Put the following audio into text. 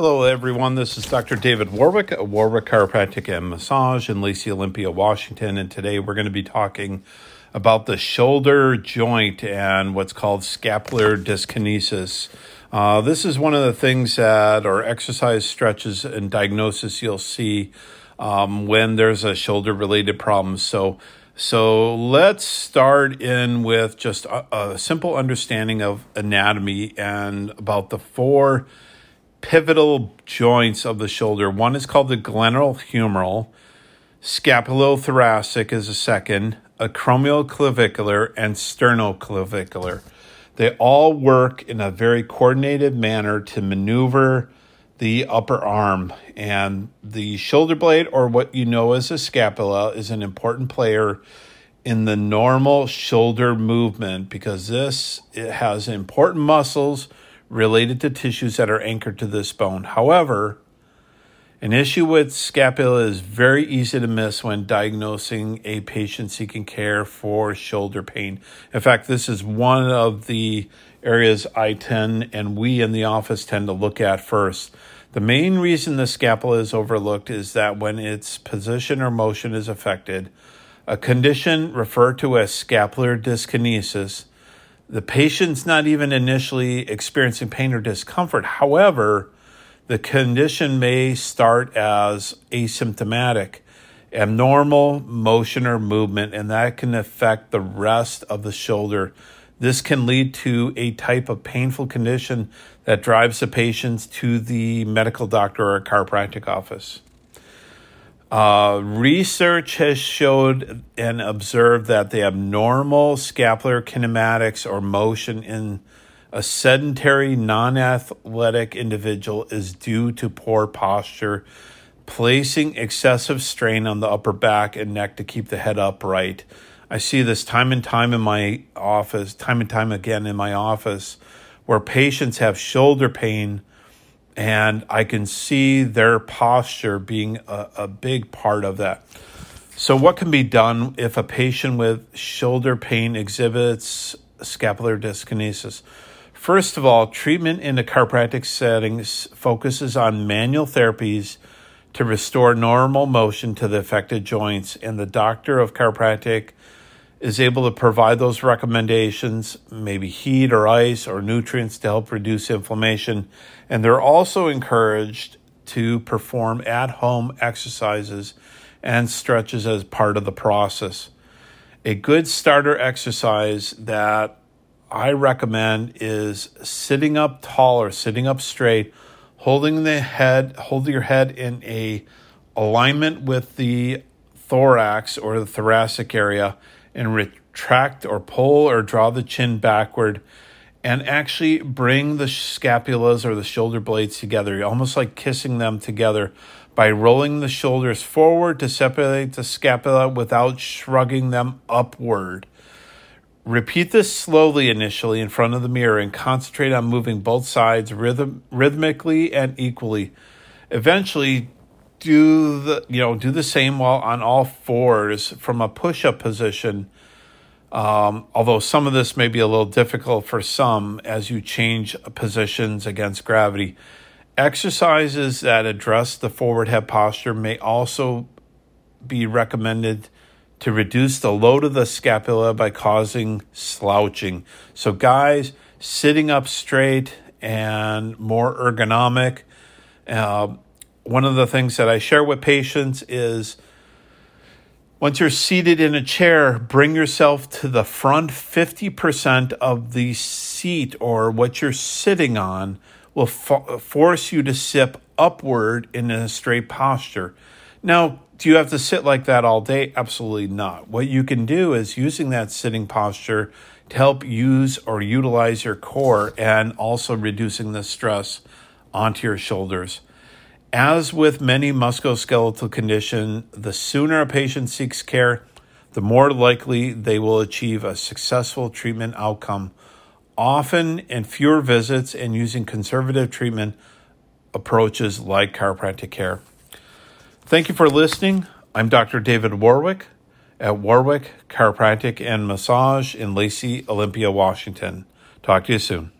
Hello, everyone. This is Dr. David Warwick at Warwick Chiropractic and Massage in Lacey Olympia, Washington. And today we're going to be talking about the shoulder joint and what's called scapular dyskinesis. Uh, this is one of the things that, or exercise stretches and diagnosis, you'll see um, when there's a shoulder related problem. So, so let's start in with just a, a simple understanding of anatomy and about the four pivotal joints of the shoulder. One is called the glenohumeral, scapulothoracic is a second, acromioclavicular, and sternoclavicular. They all work in a very coordinated manner to maneuver the upper arm. And the shoulder blade, or what you know as a scapula, is an important player in the normal shoulder movement because this it has important muscles related to tissues that are anchored to this bone. However, an issue with scapula is very easy to miss when diagnosing a patient seeking care for shoulder pain. In fact, this is one of the areas I tend and we in the office tend to look at first. The main reason the scapula is overlooked is that when its position or motion is affected, a condition referred to as scapular dyskinesis the patient's not even initially experiencing pain or discomfort. However, the condition may start as asymptomatic, abnormal motion or movement, and that can affect the rest of the shoulder. This can lead to a type of painful condition that drives the patients to the medical doctor or chiropractic office. Uh, research has showed and observed that the abnormal scapular kinematics or motion in a sedentary, non athletic individual is due to poor posture, placing excessive strain on the upper back and neck to keep the head upright. I see this time and time in my office, time and time again in my office, where patients have shoulder pain and I can see their posture being a, a big part of that. So, what can be done if a patient with shoulder pain exhibits scapular dyskinesis? First of all, treatment in the chiropractic settings focuses on manual therapies to restore normal motion to the affected joints, and the doctor of chiropractic is able to provide those recommendations, maybe heat or ice or nutrients to help reduce inflammation. And they're also encouraged to perform at home exercises and stretches as part of the process. A good starter exercise that I recommend is sitting up tall or sitting up straight, holding the head, hold your head in a alignment with the thorax or the thoracic area and retract or pull or draw the chin backward and actually bring the scapulas or the shoulder blades together, almost like kissing them together by rolling the shoulders forward to separate the scapula without shrugging them upward. Repeat this slowly initially in front of the mirror and concentrate on moving both sides rhythm, rhythmically and equally. Eventually, do the you know do the same while on all fours from a push-up position. Um, although some of this may be a little difficult for some as you change positions against gravity. Exercises that address the forward head posture may also be recommended to reduce the load of the scapula by causing slouching. So guys sitting up straight and more ergonomic uh, one of the things that I share with patients is once you're seated in a chair, bring yourself to the front 50% of the seat or what you're sitting on will fo- force you to sit upward in a straight posture. Now, do you have to sit like that all day? Absolutely not. What you can do is using that sitting posture to help use or utilize your core and also reducing the stress onto your shoulders. As with many musculoskeletal conditions, the sooner a patient seeks care, the more likely they will achieve a successful treatment outcome. Often in fewer visits and using conservative treatment approaches like chiropractic care. Thank you for listening. I'm Dr. David Warwick at Warwick Chiropractic and Massage in Lacey, Olympia, Washington. Talk to you soon.